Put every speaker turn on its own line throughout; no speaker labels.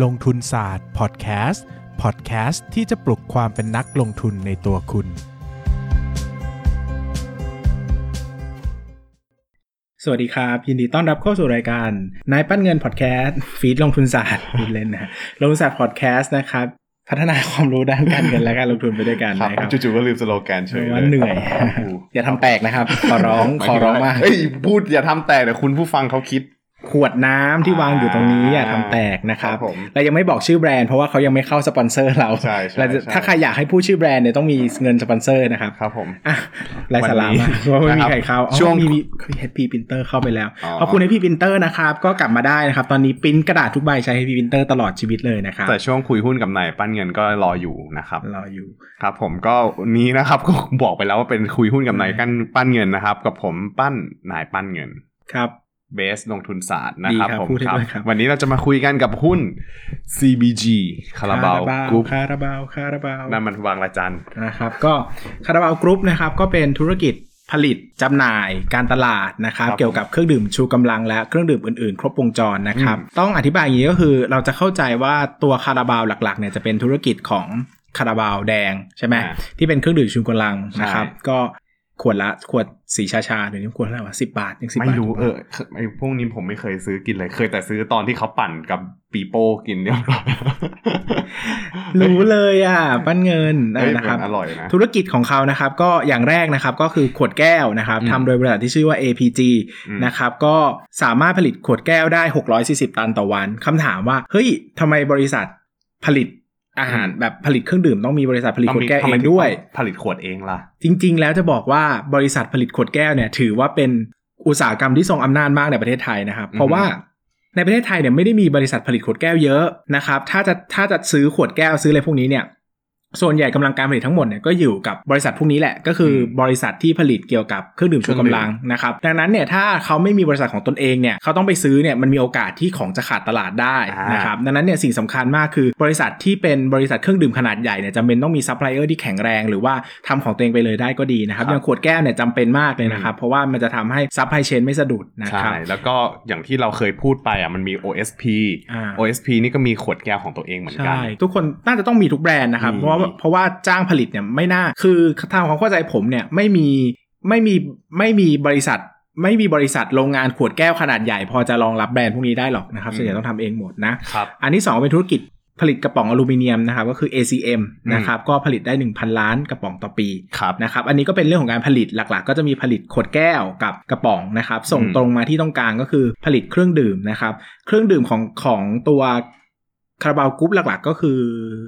ลงทุนศาสตร์พอดแคสต์พอดแคสต์ที่จะปลุกความเป็นนักลงทุนในตัวคุณ
สวัสดีครับ ยินดีต้อนรับเข้าสู่รายการนายปั้นเงินพอดแคสต์ feat ลงทุนศาสตร์พูดเล่นนะฮะลงทุนศาสตร์พอดแคสต์นะครับ พัฒนาความรู้ด้านการเงินและการลงทุนไปด้วยกัน
ครับ
นะครับ
จู่ๆก็ลืมสโลแกนเฉย
ว่า
เลย
เหนื่อย อย่าทำแตกนะครับ ขอร้องขอร้องมาก
เฮ้ยพูดอย่าทำแต่เดี๋ยวคุณผู้ฟังเขาคิด
ขวดน้ำที่วางอยู่ตรงนี้อย่า
อ่า
ทำแตกนะครับ
ครับผม
เรายังไม่บอกชื่อแบรนด์เพราะว่าเขายังไม่เข้าสปอนเซอร์เรา
ใช่ใช่
เราจะ
ใช่
ถ้าใครอยากให้พูดชื่อแบรนด์เนี่ยต้องมีเงินสปอนเซอร์นะครับ
ครับผม
อะไรสาระ
วันนี้
มากเพราะว่าไม่มี
นะครับ
ใครเข้าอ๋อ
ช่วง
มีมี HP printer เข้าไปแล้ว
อ๋อ
ขอบคุณ HP printerนะครับก็กลับมาได้นะครับ ตอนนี้ปริ้นกระดาษทุกใบใช้ HP printer ตลอดชีวิตเลยนะครับ
แต่ช่วงคุยหุ้นกับนายปั้นเงินก็รออยู่นะครับ
รออยู่
ครับผมก็วันนี้นะครับก็บอกไปแล้วว่าเป็นคุยหุ้นกับนายกันปั้นเงินนะครับ กับผมปั้นนายปั้นเงิน
ครับ
เบสลงทุนศาสตร์นะครับ
ดีครับ
ผม
พูดให้ด้วยครับ
วันนี้เราจะมาคุยกันกับหุ้น CBG คาราบาวกรุ๊ป
คาราบาวคาราบาว
นั่นมันวางละจัน
นะครับ ก็คาราบาวกรุ๊ปนะครับก็เป็นธุรกิจผลิตจำหน่ายการตลาดนะครับ
ครับ
เกี่ยวกับเครื่องดื่มชูกำลังและเครื่องดื่มอื่นๆ ครบวงจรนะครับ
อืม
ต้องอธิบายอย่างนี้ก็คือเราจะเข้าใจว่าตัวคาราบาวหลักๆเนี่ยจะเป็นธุรกิจของคาราบาวแดงใช่ไหม
อ่า
ที่เป็นเครื่องดื่มชูกำลังนะครับ
ใช่
ก็ ขวดละขวดสีชาชาเดี๋ยวนี้ขวดละว่าสิบบาทยังสิบบาท
ไม่รู้เออไอพวกนี้ผมไม่เคยซื้อกินเลย เคยแต่ซื้อตอนที่เขาปั่นกับปีโป้กินเนี่ย
รู้เลยอะ ปั้นเงิน
เฮ้ย
นะครับ
มันอร่อยนะ
ธุรกิจของเขานะครับ ก็อย่างแรกนะครับก็คือขวดแก้วนะครับ
อืม
ทำโดยบริษัทที่ชื่อว่า APG
อืม
นะครับก็สามารถผลิตขวดแก้วได้ 640 ตันต่อวันคำถามว่า เฮ้ยทำไมบริษัทผลิต อาหารแบบผลิตเครื่องดื่มต้องมีบริษัทผลิตขวดแก้วเองด้วย
ผลิตขวดเองล่ะ
จริง ๆ แล้วจะบอกว่าบริษัทผลิตขวดแก้วเนี่ย ถือว่าเป็นอุตสาหกรรมที่ทรงอำนาจมากในประเทศไทยนะครับ เพราะว่าในประเทศไทยเนี่ยไม่ได้มีบริษัทผลิตขวดแก้วเยอะนะครับ ถ้าจะถ้าจะซื้อขวดแก้วซื้ออะไรพวกนี้เนี่ย ส่วนใหญ่กำลังการผลิตทั้งหมดเนี่ยก็อยู่กับบริษัทพวกนี้แหละ ก็คืออบริษัทที่ผลิตเกี่ยวกับเครื่องดื่มชูกำลังนะครับดังนั้นเนี่ยถ้าเขาไม่มีบริษัทของตนเองเนี่ยเขาต้องไปซื้อเนี่ยมันมีโอกาสที่ของจะขาดตลาดได้
อ่าน
นะครับดังนั้นเนี่ยสิ่งสำคัญมากคือบริษัทที่เป็นบริษัทเครื่องดื่มขนาดใหญ่เนี่ยจำเป็นต้องมีซัพพลายเออร์ที่แข็งแรงหรือว่าทำของตัวเองไปเลยได้ก็ดีนะครับอย่างขวดแก้วเนี่ยจำเป็นมากเลยนะครับเพราะว่ามันจะทำให้ supply chain ไม่สะดุดนะค
ใช่
รับ
แล้วก็อย่างที่เราเคยพูดไปอะมันมี OSP
อ่า
OSP นี่ก็มีขวดแก้วของตัวเองเหมือนกัน
ใช่ทุกคนน่าจะต้องมีทุกแบรนด์นะครับ
มี
เพราะว่า
มี
เพราะว่าจ้างผลิตเนี่ยไม่น่า คือทางความเข้าใจผมเนี่ยไม่มีไม่มีไม่มีบริษัทไม่มีบริษัทโรงงานขวดแก้วขนาดใหญ่ พอจะรองรับแบรนด์พวกนี้ได้หรอกนะครับส่วนใหญ่ต้องทำเองหมดนะ
ครับ
อันที่ 2 เป็นธุรกิจผลิตกระป๋องอลูมิเนียมนะครับก็คือ ACM นะครับก็ผลิตได้ 1,000 ล้านกระป๋องต่อปี
ครับ
นะครับอันนี้ก็เป็นเรื่องของการผลิตหลักๆ ก็จะมีผลิตขวดแก้วกับกระป๋องนะครับส่ง
อืม
ตรงมาที่ต้องการก็คือผลิตเครื่องดื่มนะครับเครื่องดื่มของของตัว คาราบาวกรุ๊ปหลักๆ ก็คือ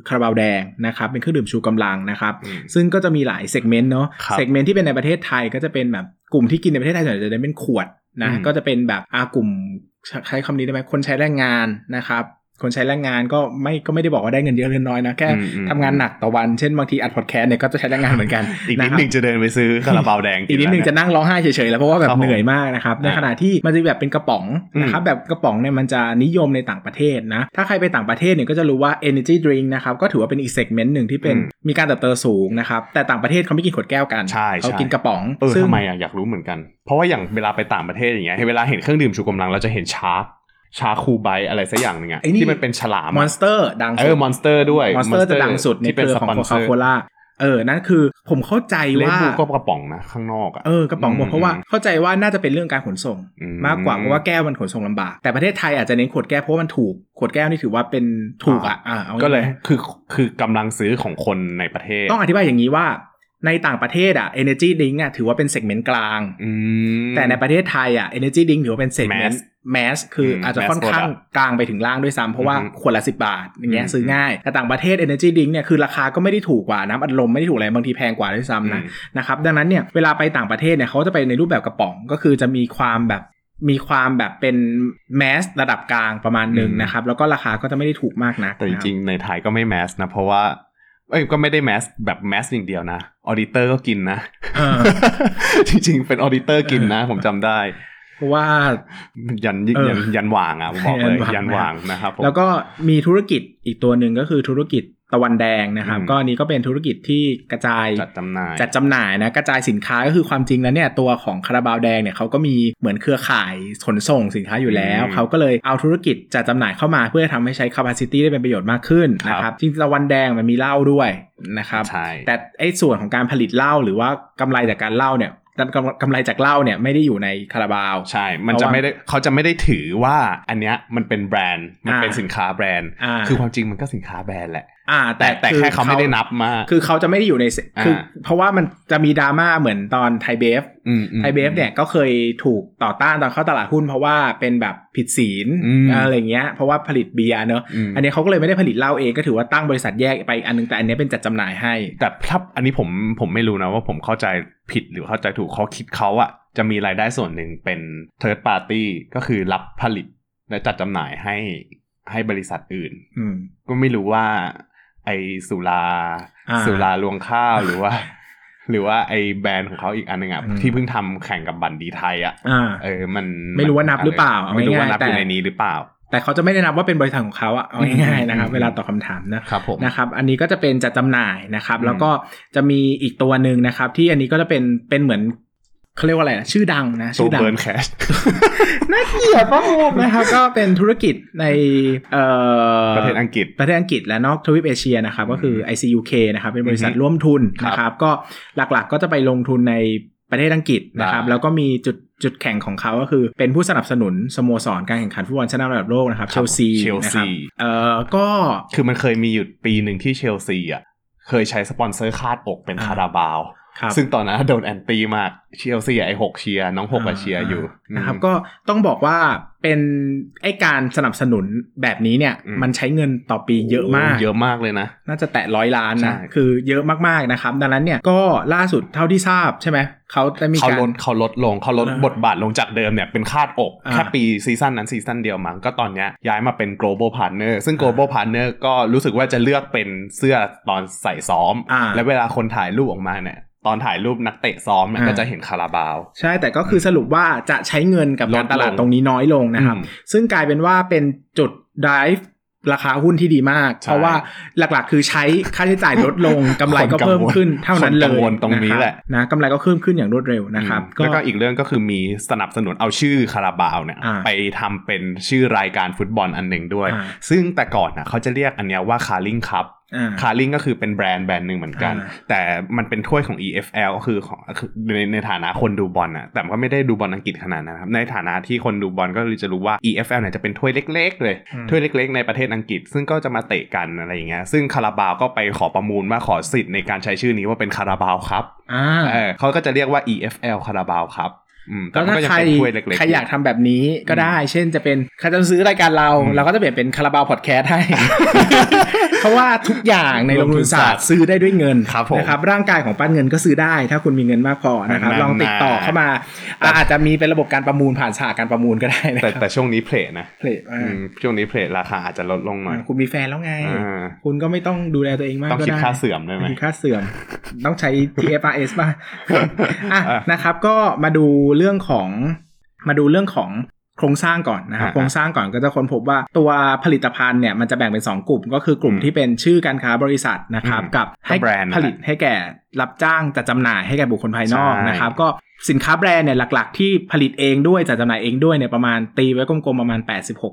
คาราบาวแดงนะครับเป็นเครื่องดื่มชูกำลังนะครับ
อืม
ซึ่งก็จะมีหลาย segment เนาะ
ครับ
segment ที่เป็นในประเทศไทยก็จะเป็นแบบกลุ่มที่กินในประเทศไทยส่วนใหญ่จะเป็นขวดนะ
อืม
ก็จะเป็นแบบอากลุ่มใช้คำนี้ได้ไหมคนใช้แรงงานนะครับ คนใช้แรงงานก็ไม่ก็ไม่ได้บอกว่าได้เงินเยอะหรือน้อยนะแค่
อืมอืม
ทำงานหนักต่อวันเช่นบางทีอัดพอดแคสต์เนี่ยก็จะใช้แรงงานเหมือนกัน
อีกนิดะ
ครับ
หนึ่งจะเดินไปซื้อคาราบาวแดง
อีกนิดหนึ่งจะ
แล้วเย
นั่งร้องไห้เฉยๆแล้วเพราะว่าแบบ
ครับผม
เหนื่อยมากนะครับใน
อ่า
ขณะที่มันจะมีแบบเป็นกระป๋องนะครับแบบกระป๋องเนี่ยมันจะนิยมในต่างประเทศนะถ้าใครไปต่างประเทศเนี่ยก็จะรู้ว่า energy drink นะครับก็ถือว่าเป็นอีกเซกเมนต์หนึ่งที่เป็น
อืม
มีการเติบโตสูงนะครับแต่ต่างประเทศเขาไม่กินขวดแก้วกัน
ใช่
เขา
ใช่
กินกระป๋อง
เออ
ซึ่ง
ทำไมอะอยากรู้เหมือนกัน เพราะว่าอย่างเวลาไปต่างประเทศอย่างเงี้ยเวลาเห็นเครื่องดื่มชูกำลังเราจะเห็นชาร์ก ชาคูไบอะไรสักอย่างหนึ่งอะ
ไอ้นี่
ที่มันเป็นฉลาม
มอนสเตอร์ดัง
เอ
สุ
อ
ด
มอนสเตอร์ด้วย
มอนสเตอร์จะดังสุดใน
ที่
เค
เป็น
รือ
ส
ของ
ปอน
โค
เซ
คา
อร์
โคล่าเออ นั่นคือผมเข้าใจ
เล
ว่า
บูก็กระป๋องนะข้างนอกอะ
เออกระป๋องหมด
อืม
เพราะว่าเข้าใจว่าน่าจะเป็นเรื่องการขนส่ง
อืม
มากกว่าเพราะว่าแก้วมันขนส่งลำบาก แต่ประเทศไทยอาจจะเน้นขวดแก้วเพราะว่ามันถูก ขวดแก้วนี่ถือว่าเป็นถูกอะอ่าอา
ก็เลย
ง่า
คือคือกำลังซื้อของคนในประเทศ
ต้องอธิบายอย่างนี้ว่า ในต่างประเทศอะ energy drink อะถือว่าเป็น segment กลาง
อืม
แต่ในประเทศไทยอะ energy drink ถือว่าเป็นเซกเมน
Mass
ต์ mass คืออ
ม
อาจจะ
mass
ค่อนข้าง
product
กลางไปถึงล่างด้วยซ้ำเพราะว่า
อืม
ขวดละสิบาทอย่างเงี้ย
อืม
ซื้อง่าย แต่ต่างประเทศ energy drink เนี่ยคือราคาก็ไม่ได้ถูกกว่าน้ำอัดลมไม่ได้ถูกอะไรบางทีแพงกว่าด้วยซ้ำนะ
อืม
นะครับดังนั้นเนี่ยเวลาไปต่างประเทศเนี่ยเขาจะไปในรูปแบบกระป๋องก็คือจะมีความแบบมีความแบบเป็น mass ระดับกลางประมาณหนึ่ง
อืม
นะครับ แล้วก็ราคาก็จะไม่ได้ถูกมากนัก
แต่จริงๆ ในไทยก็ไม่ mass นะ เพราะว่า เอ้ยก็ไม่ได้ mass แบบ mass อย่างเดียวนะ auditor ก็กินนะ
เออ
จริงๆ เป็น auditor กินนะ ผมจำได้
เพราะว่า
ยัน
เออ
ยันยันหว่างอะผมบอกเลย
ยั
ยั
นหว่า
ว่างนะครับผม
แล้วก็มีธุรกิจอีกตัวหนึ่งก็คือธุรกิจ ตะวันแดงนะครับ
อืม
ก็อันนี้ก็เป็นธุรกิจที่กระจาย
จัดจำหน่าย
จัดจำหน่ายนะกระจายสินค้าก็คือความจริงแล้วเนี่ยตัวของคาราบาวแดงเนี่ยเขาก็มีเหมือนเครือข่ายขนส่งสินค้าอยู่แล้ว
อืม
เขาก็เลยเอาธุรกิจจัดจำหน่ายเข้ามาเพื่อทำให้ใช้ capacity ได้เป็นประโยชน์มากขึ้นนะค
รั
รับจริงๆตะวันแดงมันมีเหล้าด้วยนะครับ
ใช่
แต่ไอ้ส่วนของการผลิตเหล้าหรือว่ากำไรจากการเหล้าเนี่ยกำกำไรจากเหล้าเนี่ยไม่ได้อยู่ในคาราบาว
ใช่ มัน
เพ
จะ
ราะว่า
ไม่ได้เขาจะไม่ได้ถือว่าอันเนี้ยมันเป็นแบรนด์ มันเป็น
อ่า
สินค้าแบรนด์
อ่า
คือความจริงมันก็สินค้าแบรนด์แหละ
อ่า
แต่แต่
อ
แค่เขาไม่ได้นับมาก
คือเขาจะไม่ได้อยู่ในเซคือ
อ่า
เพราะว่ามันจะมีดราม่าเหมือนตอนไทยเบฟ
อืมอืม
ไทยเบฟเนี่ยก็เคยถูกต่อต้านตอนเข้าตลาดหุ้น เพราะว่าเป็นแบบผิดศีล
อืม
อะไรเงี้ยเพราะว่าผลิตเบียร์เนอะ
อืม
อันนี้เขาก็เลยไม่ได้ผลิตเหล้าเองก็ถือว่าตั้งบริษัทแยกไปอีกอันนึงแต่อันนี้เป็นจัดจำหน่ายให้
แต่ถ้าอันนี้ผมผมไม่รู้นะว่าผมเข้าใจผิดหรือเข้าใจถูกเขาคิดเขาอะจะมีรายได้ส่วนหนึ่งเป็น third party ก็คือรับผลิตและจัดจำหน่ายให้ให้บริษัทอื่น
อืม
ก็ไม่รู้ว่า ไอสุรา
อ่า
สุราลวงข้าวหรือว่า หรือว่าไอแบรนด์ของเขาอีกอันหนึ่งอะ
อืม
ที่เพิ่งทำแข่งกับบันดีไทยอะ
อ่า
เออ มัน
ไม่รู้ว่านับหรือเปล่าเอา
ไม่รู้ว่า
ง่ายๆ
นับอยู่
แต่
ในนี้หรือเปล่า
แต่เขาจะไม่ได้นับว่าเป็นบริษัทของเขาอะเอาง่ายๆนะครับ
อืม
เวลาตอบคำถามนะ
ครับผม
นะครับ อันนี้ก็จะเป็นจัดจำหน่ายนะครับ
อืม
แล้วก็จะมีอีกตัวหนึ่งนะครับ ที่อันนี้ก็จะเป็นเป็นเหมือน เขาเรียกว่าอะไรนะชื่อดังนะ
ตั
ชื่
ว
อดัง
เบิร์นแคช
น่าเกลียดป้าโอมนะครับก็เป็นธุรกิจในเอ่อ
ประเทศอังกฤษ
ประเทศอังกฤษและนอกทวีปเอเชียนะครับก็คือ ICUK นะครับเป็นบริษัท
อือฮึ
ร่วมทุน
ครับ
นะครับ ก็หลักๆก็จะไปลงทุนในประเทศอังกฤษนะครับ
ได้
แล้วก็มีจุดจุดแข็งของเขาก็คือเป็นผู้สนับสนุนสโมสรการแข่งขันฟุตบอลชั้นนำระดับโลกนะครับ
ครับ
เช
บ
ลซี
เชลซี
นะครับเอ่อก็
คือมันเคยมีอยู่ปีหนึ่งที่เชลซีอะเคยใช้สปอนเซอร์คาดอกเป็น
อ่า
คาราบาว
ครับ
ซึ่งตอนนั้นโดน anti มากเชลซีไอหกเชียร์น้องหกกับเชียร์อยู่
นะครับ
อืม
ก็ต้องบอกว่าเป็นไอการสนับสนุนแบบนี้เนี่ย
อืม
มันใช้เงินต่อปีเยอะมาก
เยอะมากเลยนะ
น่าจะแตะร้อยล้านนะ
ใช่
คือเยอะมากๆนะครับ ดังนั้นเนี่ยก็ล่าสุดเท่าที่ทราบใช่ไหมเขาจะมี
เขา
การ
ลดเขาลดลงเขาลด
เออ
บทบาทลงจากเดิมเนี่ยเป็นคาดอก
อ่า
แค่ปีซีซั่นนั้นซีซั่นเดียวมั้งก็ตอนเนี้ยย้ายมาเป็น global partner ซึ่ง global partner ก็รู้สึกว่าจะเลือกเป็นเสื้อตอนใส่ซ้อม
อ่า
และเวลาคนถ่ายรูปออกมาเนี่ย ตอนถ่ายรูปนักเตะซ้อมเนี่ย
อ่า
ก็จะเห็นคาราบาว
ใช่แต่ก็คือสรุปว่าจะใช้เงินกับ
ล
กา
ด
รตลาด
ลง
ตรงนี้น้อยลงนะครับ
อืม
ซึ่งกลายเป็นว่าเป็นจุด drive ราคาหุ้นที่ดีมาก
ใช่
เพราะว่าหลักๆ คือใช้ค่าใช้จ่ายลดลงกำไรก็เพิ่มขึ้นเท่านั้นเล
คนกั
ย
งวลตรงนี้แหละ
นะครับนะกำไรก็เพิ่มขึ้นอย่างรวดเร็วนะครับ
อืมแล้วก็อีกเรื่องก็คือมีสนับสนุนเอาชื่อคาราบาวเนี่ย
อ่า
ไปทำเป็นชื่อรายการฟุตบอลอันหนึ่งด้วย
อ่า
ซึ่งแต่ก่อนนะเขาจะเรียกอันเนี้ยว่าคาริงคัพ
อ่า
คาริงก็คือเป็นแบรนด์แบรนด์หนึ่งเหมือนกัน
อ่า
แต่มันเป็นถ้วยของ EFL ก็คือของคือในในฐานะคนดูบอลนะแต่ก็ไม่ได้ดูบอลอังกฤษขนาดนั้นครับ ในฐานะที่คนดูบอลก็เลยจะรู้ว่า EFL เนี่ยจะเป็นถ้วยเล็ก ๆ เลย
อืม
ถ้วยเล็ก ๆ ในประเทศอังกฤษ ซึ่งก็จะมาเตะกันอะไรอย่างเงี้ยซึ่งคาราบาวก็ไปขอประมูลว่าขอสิทธิ์ในการใช้ชื่อนี้ว่าเป็นคาราบาวครับ
อ่า
เออเขาก็จะเรียกว่า EFL คาราบาวครับอืม แต่
แล้ว
มัน
ถ้า
ก็ยัง
ใคร
เป็นถ้วยเล็กๆ
ใครอยากทำแบบนี้ก็ได้ เช่นจะเป็นใครจะซื้อรายการเรา
อืม
เราก็จะเปลี่ยนเป็นคาราบาวพอดแคสต์ให้ เพราะว่าทุกอย่างในลงทุนศาสตร์ซื้อได้ด้วยเงิน
ครับผม
นะครับร่างกายของปั้นเงินก็ซื้อได้ ถ้าคุณมีเงินมากพอนะครับ
นั่นๆ
ลองติดต่อเข้ามาอะอาจจะมีเป็นระบบการประมูลผ่านฉากการประมูลก็ได้นะค
แต่
รับ
แต่ช่วงนี้เพลทนะ
เพลทอ่า
อืมช่วงนี้เพลทราคาอาจจะลดลงหน่อย
คุณมีแฟนแล้วไง
อ่า
คุณก็ไม่ต้องดูแลตัวเองมาก
ต้อง
ก็
คิด
ได้
ค่าเสื่อมด้วยไหม
คิดค่าเสื่อมต้องใช้ TFRS ป่ะอะ
อะ
นะครับก็มาดูเรื่องของมาดูเรื่องของโครงสร้างก่อนนะครับ
อะ
โครงสร้างก่อนก็จะค้นพบว่าตัวผลิตภัณฑ์เนี่ยมันจะแบ่งเป็น 2 กลุ่ม ก็คือกลุ่ม
อืม
ที่เป็นชื่อการค้าบริษัทนะครับ
อืม
กับให้
ก็แบรนด์นั่
ผ
นแหละ
ลิตให้แก่รับจ้างจัดจำหน่ายให้แก่บุคคลภายนอก
ใช่
นะครับ ก็สินค้าแบรนด์เนี่ยหลัก ๆ ที่ผลิตเองด้วยจัดจำหน่ายเองด้วยเนี่ยประมาณตีไว้กลมๆประมาณ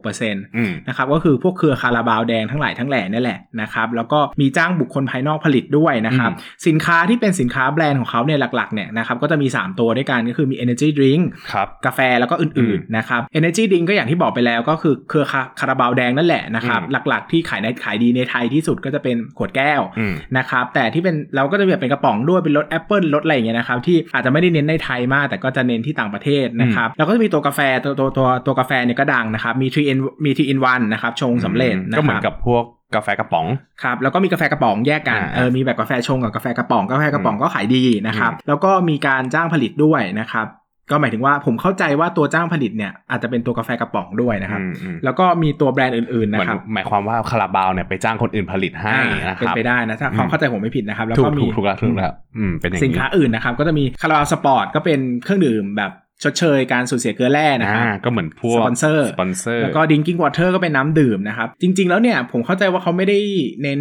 86%
อืม
นะครับก็คือพวกเครือคาราบาวแดงทั้งหลายทั้งแหล่นี่แหละนะครับแล้วก็มีจ้างบุคคลภายนอกผลิตด้วยนะครับ
อืม
สินค้าที่เป็นสินค้าแบรนด์ของเขาเนี่ยหลักๆเนี่ยนะครับก็จะมี 3 ตัวด้วยกันก็คือมี energy drink
ครับ
กาแฟแล้วก็อื่นๆนะครับ energy drink ก็อย่างที่บอกไปแล้วก็คือเครือคาคาราบาวแดงนั่นแหละนะครับ
อืม
หลักๆ ที่ขายในขายดีในไทยที่สุดก็จะเป็นขวดแก้ว
อืม
นะครับแต่ที่เป็นเราก็จะแบบเป็นกระป๋องด้วยเป็นรสแอปเปิลรสอะไรอย่างเงี้ยนะครับที่อาจจะไม่ได้เน้นในไทยมาก แต่ก็จะเน้นที่ต่างประเทศนะครับ แล้วก็จะมีตัวกาแฟตัวตัวตัวตัวกาแฟเนี่ยก็ดังนะครับ มี3 in มี3 in 1นะครับชงสำเร็จนะครับ
ก็เหมือนกับพวกกาแฟกระป๋อง
ครับแล้วก็มีกาแฟกระป๋องแยกกัน
อ่า
เออมีแบบกาแฟชงกับกาแฟกระป๋องกาแฟกระป๋องก็ขายดีนะครับ
อืม
แล้วก็มีการจ้างผลิตด้วยนะครับ ก็หมายถึงว่าผมเข้าใจว่าตัวจ้างผลิตเนี่ยอาจจะเป็นตัวกาแฟกระป๋องด้วยนะครับ
อืมอืม
แล้วก็มีตัวแบรนด์อื่นๆ
เหมื
นะ
อน
ครับ
หมายความว่าคาราบาวเนี่ยไปจ้างคนอื่นผลิตให้
อ่า
นะค
เป็น
รับ
ไปได้นะถ้าความ
อืม
เข้าใจผมไม่ผิดนะครับแล้ว
ถู
ก็
ก
มี
ถูกถูกแล้วถูกแล้วอืมเป็นอย่าง
สินค้าอื่นนะครับ ก็จะมีคาราบาวสปอร์ตก็เป็นเครื่องดื่มแบบชดเชยการสูญเสียเกลือแร่นะครับ
อ่าก็เหมือนพวก
สปอนเซอร์
สปอนเซอร์
แล้วก็ drinking water ก็เป็นน้ำดื่มนะครับ จริง ๆ แล้วเนี่ยผมเข้าใจว่าเขาไม่ได้เน้น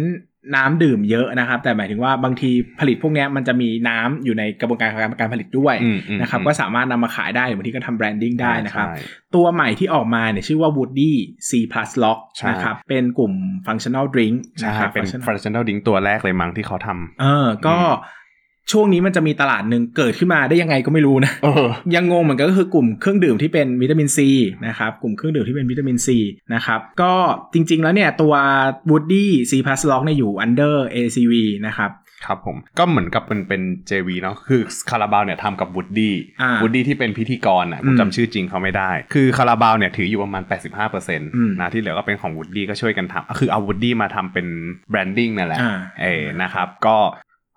น้ำดื่มเยอะนะครับ แต่หมายถึงว่าบางทีผลิตพวกเนี้ยมันจะมีน้ำอยู่ในกระบวนการการการผลิตด้วย
อืมอืม
นะครับ
อืม
ก็สามารถนำมาขายได้หรือบางทีก็ทำ branding ได้นะครับ
ใช่
ตัวใหม่ที่ออกมาเนี่ยชื่อว่า Woody C Plus Lock
ใช่
นะครับเป็นกลุ่ม functional drink
ใช่
นะครับ
เป็น
functional
ฟรัชชั่น l ดิงตัวแรกเลยมั้งที่เขาทำ
เออก็ ช่วงนี้มันจะมีตลาดหนึ่งเกิดขึ้นมาได้ยังไงก็ไม่รู้นะ
เออ
ยังงงเหมือนกันก็คือกลุ่มเครื่องดื่มที่เป็นวิตามินซีนะครับกลุ่มเครื่องดื่มที่เป็นวิตามินซีนะครับก็จริง ๆ แล้วเนี่ยตัว Woody C Plus Lock เนี่ยอยู่ under ACV นะครับ
ครับผมก็เหมือนกับเป็นเป็น JV เนาะคือคาราบาวเนี่ยทำกับวูดดี้
อ่า
วูดดี้ที่เป็นพิธีกรอะผม
อืม
จำชื่อจริงเขาไม่ได้ คือคาราบาวเนี่ยถืออยู่ประมาณ 85% นะ
อืม
ที่เหลือก็เป็นของวูดดี้ก็ช่วยกันทำคือเอาวูดดี้มาทำเป็น branding นั่นแหละ
อ่า
เออนะครับก็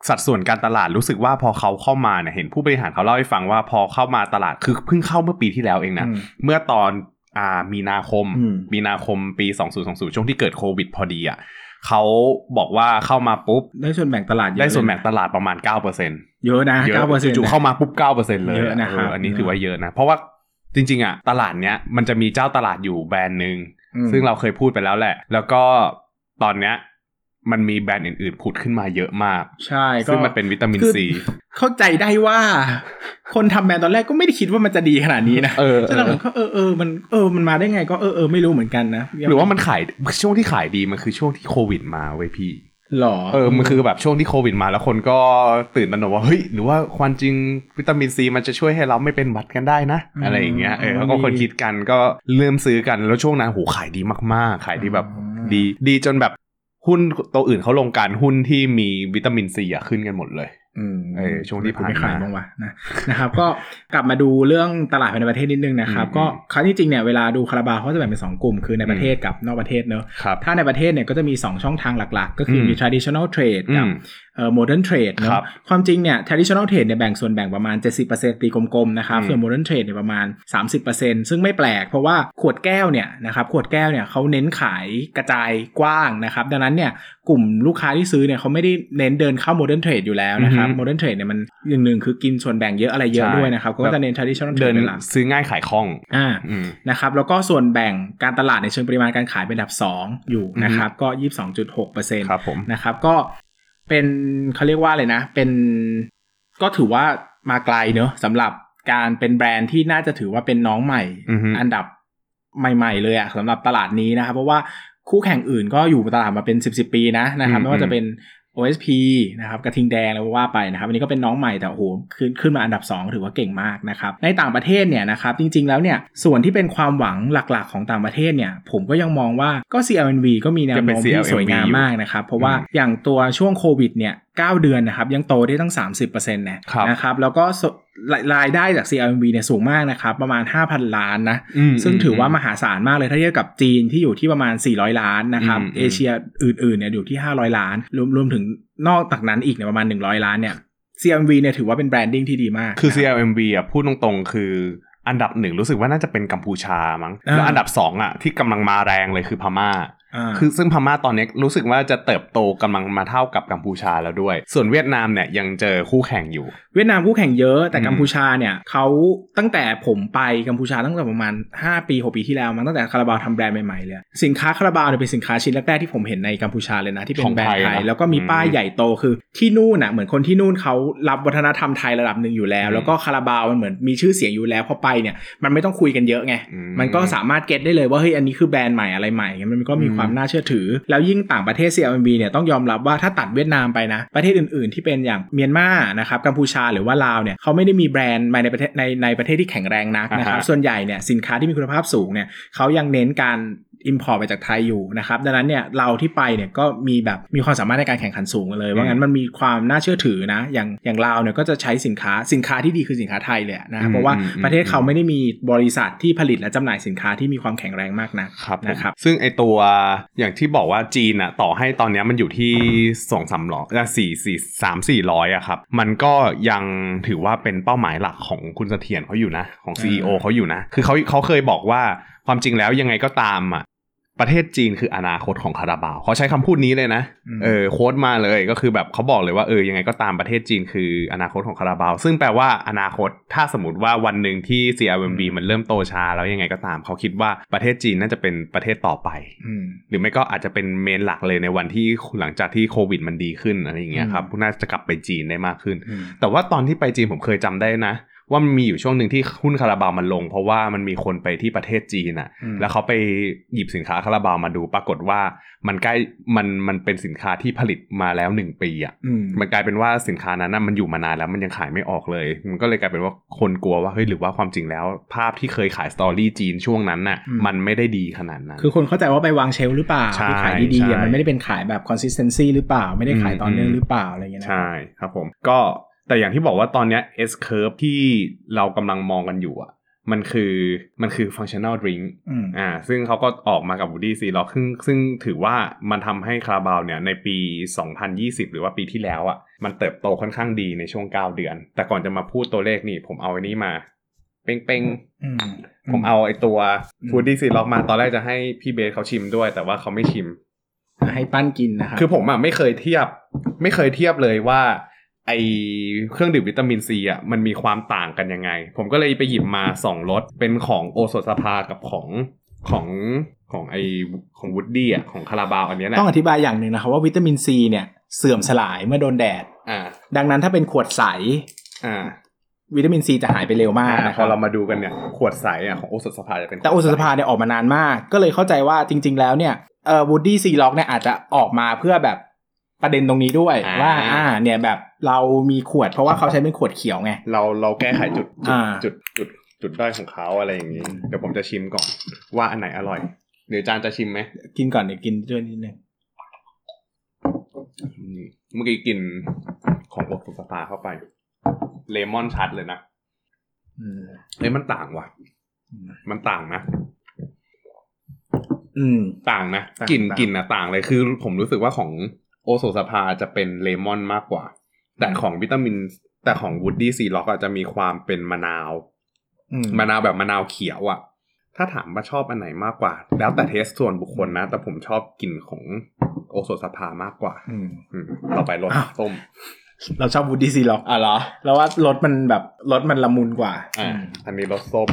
สัดส่วนการตลาดรู้สึกว่าพอเขาเข้ามาเนี่ยเห็นผู้บริหารเขาเล่าให้ฟังว่าพอเข้ามาตลาดคือเพิ่งเข้าเมื่อปีที่แล้วเองนะ
อืม
เมื่อตอนอ่ามีนาคม
อืม
มีนาคมปี 2020 ช่วงที่เกิดโควิดพอดีอะเขาบอกว่าเข้ามาปุ๊บ
ได้ส่วนแบ่งตลาดเยอะ
ได้ส่วนแบ่ง
เลยะ
ตลาดประมาณ 9%เเย
อะนะ
ยอะ
เก้าเปอร์เซ็นต์
จู่ๆเข้ามาปุ๊บ 9%เลย
เยอะนะครับ
เอันนี้ถือว่าเยอะนะ เพราะว่าจริงๆอะตลาดเนี้ยมันจะมีเจ้าตลาดอยู่แบรนด์หนึ่งซึ่งเราเคยพูดไปแล้วแหละ แล้วก็ตอนเนี้ย มันมีแบรนด์อื่นๆผุดขึ้นมาเยอะมาก
ใช่ก็
ซึ่งมันเป็นวิตามิน
คือ
ซี
เข้าใจได้ว่า คนทำแบรนด์ตอนแรกก็ไม่ได้คิดว่ามันจะดีขนาดนี้นะ
เออ
ฉะนั้นผมก็เออเออมันเออมันมาได้ไง ก็เออเออไม่รู้เหมือนกันนะ
หรือว่ามันขายช่วงที่ขายดีมันคือช่วงที่โควิดมาเว้ยพี่
หรอ
เออมันคือแบบช่วงที่โควิดมาแล้วคนก็ตื่นตระหนกว่าเฮ้ยหรือว่าความจริงวิตามินซีมันจะช่วยให้เราไม่เป็นหวัดกันได้นะ อะไรอย่างเงี้ยเออเขาก็คนคิดกันก็เริ่มซื้อกันแล้วช่วงนั้นโหขายดีมากๆ ขายดีแบบดีดีจนแบบ หุ้นตัวอื่นเขาลงการหุ้นที่มีวิตามินซีอะขึ้นกันหมดเลย เออช่วงที่ผ่านมา
ไม่ขายบ้างวะนะนะครับ ก็กลับมาดูเรื่องตลาดภายในประเทศนิดนึงนะครับ
อืม
ก็ครั้งที่จริงเนี่ยเวลาดูคาราบาวเขาจะแบ่งเป็นสองกลุ่มคือในประเทศ
อืม
กับนอกประเทศเนอะ
ครับ
ถ้าในประเทศเนี่ยก็จะมี 2 ช่องทางหลักๆ ก็คืออ
ม
มี traditional trade กับ
อืม
เอ่อ modern trade เน
ครั
อะ
บ
ความจริงเนี่ย traditional trade เนี่ยแบ่งส่วนแบ่งประมาณ 70%ตีกลมๆนะครับ
อืม
ส่วน modern trade เนี่ยประมาณ 30%ซึ่งไม่แปลกเพราะว่าขวดแก้วเนี่ยนะครับขวดแก้วเนี่ยเขาเน้นขายกระจายกว้างนะครับดังนั้นเนี่ยกลุ่มลูกค้าที่ซื้อเนี่ยเขาไม่ได้เน้นเดินเข้า modern trade อยู่แล้วนะครับ
อือฮึ
modern trade เนี่ยมันหนึ่งหนึ่งคือกินส่วนแบ่งเยอะอะไรเยอะ
ใช่
ด้วยนะครับเขาก็จะเน้น traditional
เดิ
trade
น
เป็นหลัก
ซื้อง่ายขายคล่อง
อ่า
อืม
นะครับแล้วก็ส่วนแบ่งการตลาดในเชิงปริมาณการขายเป็นอันดับ 2 อยู่นะครับก็ 22.6%
ครับผม
นะครับก็เป็นเขาเรียกว่าอะไรนะ เป็นก็ถือว่ามาไกลเนอะสำหรับการเป็นแบรนด์ที่น่าจะถือว่าเป็นน้องใหม่
อือฮึ
อันดับใหม่ ๆ เลยอะสำหรับตลาดนี้นะครับ เพราะว่าคู่แข่งอื่นก็อยู่ตลาดมาเป็น10บสปีนะนะครับ
อืม
ไม่ว่าจะเป็น OSP นะครับกระทิงแดงแล้วว่าไปนะครับอันนี้ก็เป็นน้องใหม่แต่โอ้โหขึ้นขึ้นมาอันดับ 2 ถือว่าเก่งมากนะครับในต่างประเทศเนี่ยนะครับจริงๆแล้วเนี่ยส่วนที่เป็นความหวังหลักๆ ของต่างประเทศเนี่ยผมก็ยังมองว่าก็ CLNV ก็มีแนวโน้มที่สวยงามมากนะครับเพราะว่า
อ
ย่างตัวช่วงโควิดเนี่ย 9 เดือนนะครับ ยังโตได้ตั้ง 30%เนี่ย
ครับ
นะครับแล้วก็สรายรายได้จาก CLNV เนี่ยสูงมากนะครับ ประมาณ 5,000 ล้านนะ
อืม
ซึ่งถือว่า
อืม
มหาศาลมากเลยถ้าเทียบกับจีนที่อยู่ที่ประมาณ 400 ล้านนะครับ
อืมอืม
เอเชียอื่นๆเนี่ยอยู่ที่ 500 ล้าน รวมรวมถึงนอกจากนั้นอีกเนี่ยประมาณ 100 ล้านเนี่ย CMV เนี่ยถือว่าเป็นแบรนดิ้งที่ดีมาก
คือ
นะ
CLMV อะพูดตรงๆ คืออันดับหนึ่งรู้สึกว่าน่าจะเป็นกัมพูชามั้ง
อ่า
แล้วอันดับสองอะที่กำลังมาแรงเลยคือพม่า
อ่า
คือซึ่งพม่าตอนนี้รู้สึกว่าจะเติบโตกำลังมาเท่ากับกัมพูชาแล้วด้วย ส่วนเวียดนามเนี่ยยังเจอคู่แข่งอยู่
เวียดนามคู่แข่งเยอะแต่
อืม
กัมพูชาเนี่ยเขาตั้งแต่ผมไปกัมพูชาตั้งแต่ประมาณ 5 ปี6ปีที่แล้วมั้งตั้งแต่คาราบาวทำแบรนด์ใหม่ๆเลยสินค้าคาราบาวเนี่ยเป็นสินค้าชิ้นแรกๆที่ผมเห็นในกัมพูชาเลยนะที่เป็น
ของ
แบรนด์
ไทย
ไทย
นะ
แล้วก็มีป้าย
อืม
ใหญ่โตคือที่นู่นอะเหมือนคนที่นู่นเขารับวัฒนธรรมไทยระดับหนึ่งอยู่แล้ว
อืม
แล้วก็คาราบาวมันเหมือนมีชื่อเสียงอยู่แล้วพอไปเนี่ยมันไม่ต้องคุยกันเยอะไง
อืม
มันก็สามารถเก็ตได้เลยว่าเฮ้ยอันนี้คือแบรนด์ใหม่อะไรใหม่มันก็มีความน่าเชื่อถือ แล้วยิ่งต่างประเทศ CLMV เนี่ยต้องยอมรับว่าถ้าตัดเวียดนามไปนะ ประเทศอื่นๆ ที่เป็นอย่างเมียนมานะครับกัมพูชาหรือว่าลาวเนี่ยเขาไม่ได้มีแบรนด์มาในประเทศในในประเทศที่แข็งแรงนักนะครับ
อ่าฮะ
ส่วนใหญ่เนี่ยสินค้าที่มีคุณภาพสูงเนี่ยเขายังเน้นการ import ไปจากไทยอยู่นะครับดังนั้นเนี่ยเราที่ไปเนี่ยก็มีแบบมีความสามารถในการแข่งขันสูงเลย ว่างั้นมันมีความน่าเชื่อถือนะ อย่างอย่างลาวเนี่ยก็จะใช้สินค้าสินค้าที่ดีคือสินค้าไทยเลยอะนะครับเพราะว่า
อืมอืม
ประเทศเขาไม่ได้มีบริษัทที่ผลิตและจำหน่ายสินค้าที่มีความแข็งแรงมากนะครับ
ผม
นะครับ
ซึ่งไอตัวอย่างที่บอกว่าจีนอะต่อให้ตอนเนี้ยมันอยู่ที่สองสามร้อยสี่สี่สามสี่ร้อยอะครับมันก็ยังถือว่าเป็นเป้าหมายหลักของคุณเสถียรเขาอยู่นะของ CEO
อ่า
เขาอยู่นะ คือเขาเขาเคยบอกว่าความจริงแล้วยังไงก็ตามอะ ประเทศจีนคืออนาคตของคาราบาวเขาใช้คำพูดนี้เลยนะ
อืม
เออโค้ดมาเลยก็คือแบบเขาบอกเลยว่าเออยังไงก็ตามประเทศจีนคืออนาคตของคาราบาว ซึ่งแปลว่าอนาคตถ้าสมมติว่าวันหนึ่งที่ CRMB มันเริ่มโตช้าแล้วยังไงก็ตามเขาคิดว่าประเทศจีนน่าจะเป็นประเทศต่อไป
อืม
หรือไม่ก็อาจจะเป็นเมนหลักเลยในวันที่หลังจากที่โควิดมันดีขึ้นอะไรอย่างเงี้ยครับน่าจะกลับไปจีนได้มากขึ้น
อืม
แต่ว่าตอนที่ไปจีนผมเคยจำได้นะ ว่ามันมีอยู่ช่วงหนึ่งที่หุ้นคาราบาวมันลง เพราะว่ามันมีคนไปที่ประเทศจีนอะ
อืม
แล้วเขาไปหยิบสินค้าคาราบาวมาดู ปรากฏว่ามันใกล้มันมันเป็นสินค้าที่ผลิตมาแล้วหนึ่งปีอะ
อืม
มันกลายเป็นว่าสินค้านั้นนะมันอยู่มานานแล้วมันยังขายไม่ออกเลย มันก็เลยกลายเป็นว่าคนกลัวว่าเฮ้ยหรือว่าความจริงแล้ว ภาพที่เคยขายสตอรี่จีนช่วงนั้นน่ะ
อืม
มันไม่ได้ดีขนาดนั้น
คือคนเข้าใจว่าไปวางเชลฟ์หรือเปล่า
ใช่
ที่ขายดีๆ
ใช่
อะมันไม่ได้เป็นขายแบบ consistency หรือเปล่า ไม่ได้ขายต่อเนื่อง
อืม
หรือเปล่าอะไรอย่างเงี้ยนะ
ใช่ครับผมก็ แต่อย่างที่บอกว่าตอนเนี้ย S curve ที่เรากำลังมองกันอยู่อะมันคือมันคือ functional drink
อืม
อ่าซึ่งเขาก็ออกมากับ Woody C Rock ซึ่งซึ่งถือว่ามันทำให้คาราบาวเนี่ยในปี 2020 หรือว่าปีที่แล้วอะ มันเติบโตค่อนข้างดีในช่วง 9 เดือน แต่ก่อนจะมาพูดตัวเลขนี่ ผมเอาไอ้นี้มา เป้งเป้งๆ
อืม
ผมเอาไอ้ตัว
อืม
Woody C Lock มาตอนแรกจะให้พี่เบสเขาชิมด้วย แต่ว่าเขาไม่ชิม
ให้ปั้นกินนะครับ
คือผมอะไม่เคยเทียบ ไม่เคยเทียบเลยว่า ไอเครื่องดื่มวิตามินซีอะมันมีความต่างกันยังไง ผมก็เลยไปหยิบมาสองรสเป็นของโอสถสภากับของของของไอของวูดดี้อะของคาราบาวอันเนี้ยนะ
ต้องอธิบายอย่างหนึ่งนะครับว่าวิตามินซีเนี่ยเสื่อมสลายเมื่อโดนแดด
อ่า
ดังนั้นถ้าเป็นขวดใส
อ่า
วิตามินซีจะหายไปเร็วมาก
อ่า
นะครั
อบเรามาดูกันเนี่ยขวดใสอะของโอสถสภาจะเป็น
แต่โอสถสภาเนี่ยออกมานานมาก ก็เลยเข้าใจว่าจริง ๆ แล้วเนี่ยเอ่อ Woody C Lock เนี่ยอาจจะออกมาเพื่อแบบ ประเด็นตรงนี้ด้วยว่า อ่า เนี่ยแบบเรามีขวดเพราะว่าเขาใช้เป็นขวดเขียวไง
เราเราแก้ไขจุดจุด
อ่า
จุดจุดจุดด้อยของเขาอะไรอย่างนี้ เดี๋ยวผมจะชิมก่อน ว่าอันไหนอร่อยเดี๋ยวจานจะชิมไหม
กินก่อนเดี๋ยวกินด้วยนิดนึง
อืมเมื่อกี้กินของโอสถสภาเข้าไป เลมอนชัดเลยนะ
อืม
เอ้ยมันต่างว่ะ มันต่างนะ
อืม
ต่างนะ
ต่าง
กลิ่น
ต่าง
กลิ่นนะต่างเลยคือ ผมรู้สึกว่าของ โอสถสภาจะเป็นเลมอนมากกว่า แต่ของวิตามิน แต่ของ Woody C Lock จะมีความเป็นมะนาว
อืม
มะนาวแบบมะนาวเขียวอะ่ะ ถ้าถามว่าชอบอันไหนมากกว่า แล้วแต่ taste ส่วนบุคคลนะ แต่ผมชอบกลิ่นของโอสถสภามากกว่า
อืม
อืมต่อไป
อ้าวร
สส้ม
เราชอบ Woody C Lock อะ
เหรอ
แล้วว่ารสมันแบบรสมันละมุนกว่า
อ่า
อืม
อันนี้รสส้ม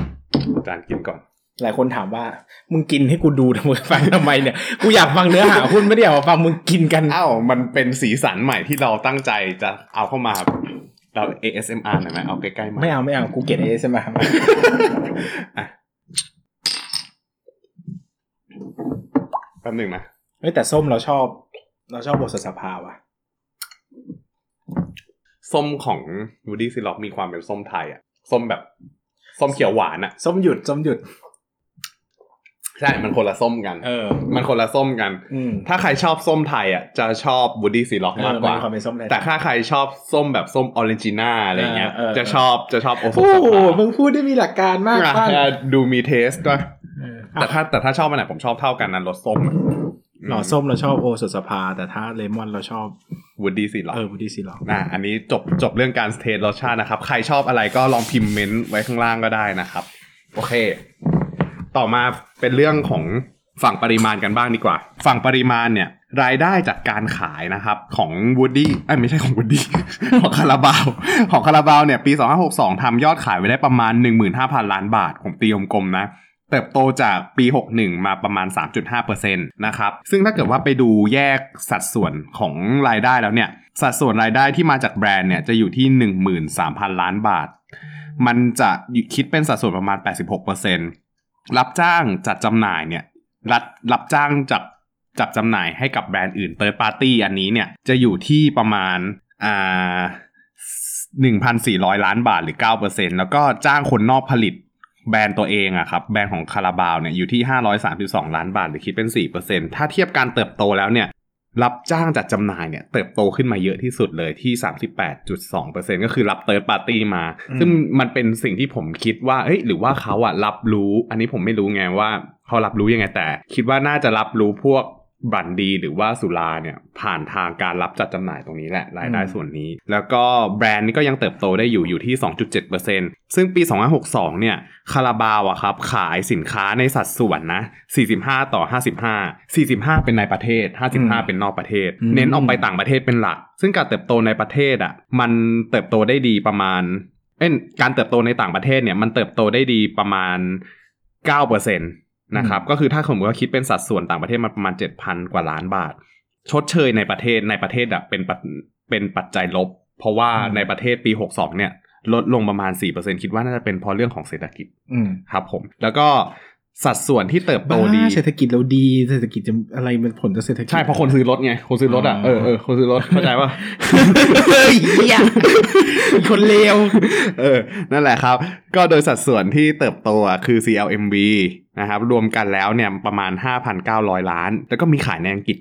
จานกินก่อน
หลายคนถามว่า มึงกินให้กูดูทำไมฟังทำไมเนี่ย กูอยากฟังเนื้อหาคุณไม่ได้อยากมาฟังมึงกินกัน
อ้าวมันเป็นสีสันใหม่ที่เราตั้งใจจะเอาเข้ามาเรา ASMR หน่อยไหมเอาใกล้ๆมา
ไม่เอาไม่เอากูเกลียดเอใช่ไหม
อะแป๊บหนึ่งนะ
เฮ้ยแต่ส้มเราชอบ เราชอบโอสถสภาว่ะ
ส้มของ Woody s i l o c มีความเป็นส้มไทยอะ ส้มแบบ ส้มเขียวหวานอะ
ส้มหยุด ส้มหยุด
ใช่ มันคนละส้มกัน
เออ
มันคนละส้มกัน
อืม
ถ้าใครชอบส้มไทยอะจะชอบ Woody s i l o c
เออ
มากกว่า
นความเป็นส้มเลย
แต่ถ้าใครชอบส้มแบบส้ม original อะไรเงี้ย
เออเออ
จะชอบจะชอบโอโซ
โอ้
ส
โห
ภา
มึงพูดได้มีหลักการมากป้าน
อะดูมี taste ด้วย
เออ
แต่ถ้าแต่ถ้าชอบอันไหนผมชอบเท่ากันนะรสส้มอะ
หล่อส้มเราชอบโอสถสภา แต่ถ้าเลมอนเราชอบ
Woody C+ Lock
เออ Woody C+ Lock อะ
อันนี้จบจบเรื่องการ test รสชาตินะครับ ใครชอบอะไรก็ลองพิมพ์ comment ไว้ข้างล่างก็ได้นะครับ โอเค ต่อมาเป็นเรื่องของฝั่งปริมาณกันบ้างดีกว่า ฝั่งปริมาณเนี่ย รายได้จากการขายนะครับ ของ Woody ไม่ใช่ของ Woody ของคาราบาวของคาราบาวเนี่ย ปี 2562ทำยอดขายไว้ได้ประมาณ 15,000 ล้านบาทผมตีกลมๆนะเติบโตจากปี 61 มาประมาณ 3.5%นะครับ ซึ่งถ้าเกิดว่าไปดูแยกสัดส่วนของรายได้แล้วเนี่ย สัดส่วนรายได้ที่มาจากแบรนด์เนี่ยจะอยู่ที่ 13,000 ล้านบาท มันจะคิดเป็นสัดส่วนประมาณ 86% รับจ้างจัดจำหน่ายเนี่ยรับรับจ้างจับจัดจำหน่ายให้กับแบรนด์อื่นเติร์ดปาร์ตี้อันนี้เนี่ยจะอยู่ที่ประมาณอ่า1,400 ล้านบาทหรือ 9%แล้วก็จ้างคนนอกผลิตแบรนด์ตัวเองอะครับแบรนด์ของคาราบาวเนี่ยอยู่ที่ 532 ล้านบาทหรือคิดเป็น 4%ถ้าเทียบการเติบโตแล้วเนี่ย รับจ้างจัดจำหน่ายเนี่ยเติบโตขึ้นมาเยอะที่สุดเลยที่ 38.2%ก็คือรับเติร์ดปาร์ตี้มา ซึ่งมันเป็นสิ่งที่ผมคิดว่าเอ้ยหรือว่าเขาอะรับรู้ อันนี้ผมไม่รู้ไงว่าเขารับรู้ยังไงแต่ คิดว่าน่าจะรับรู้พวก บันดีหรือว่าสุราเนี่ยผ่านทางการรับจัดจำหน่ายตรงนี้แหละ รายได้
อืม
ส่วนนี้ แล้วก็แบรนด์นี้ก็ยังเติบโตได้อยู่อยู่ที่ 2.7%ซึ่งปี 2562 เนี่ยคาราบาวอะครับขายสินค้าในสัดส่วนนะ 45 ต่อ 55 45 เป็นในประเทศ 55 เป็นนอกประเทศ เน้นออกไปต่างประเทศเป็นหลัก ซึ่งการเติบโตในประเทศอะมันเติบโตได้ดีประมาณเอ้ยการเติบโตในต่างประเทศเนี่ยมันเติบโตได้ดีประมาณ9% นะครับก็คือถ้าสมมติว่าคิดเป็นสัดส่วนต่างประเทศมันประมาณ7,000กว่าล้านบาท ชดเชยในประเทศในประเทศอะเป็นปัจเป็นปัจจัยลบ เพราะว่า
อืม
ในประเทศปี62เนี่ยลดลงประมาณ 4%คิดว่าน่าจะเป็นเพราะเรื่องของเศรษฐกิจ
อืม
ครับผม แล้วก็ สัดส่วนที่เติบโต
บ้า
ดี
เศรษฐกิจเราดีเศรษฐกิจจะอะไรมันผลจากเศรษฐกิจ
ใช่เพราะคนซื้อรถไงคนซื้อรถอะ
อ๋อ
เออเออคนซื้อรถเข้าใจว่า
เฮ้ยเหี้ยคนเลว
เออนั่นแหละครับ ก็โดยสัดส่วนที่เติบโตอะคือ CLMV นะครับรวมกันแล้วเนี่ยประมาณ 5,900 ล้าน แล้วก็มีขายในอังกฤษ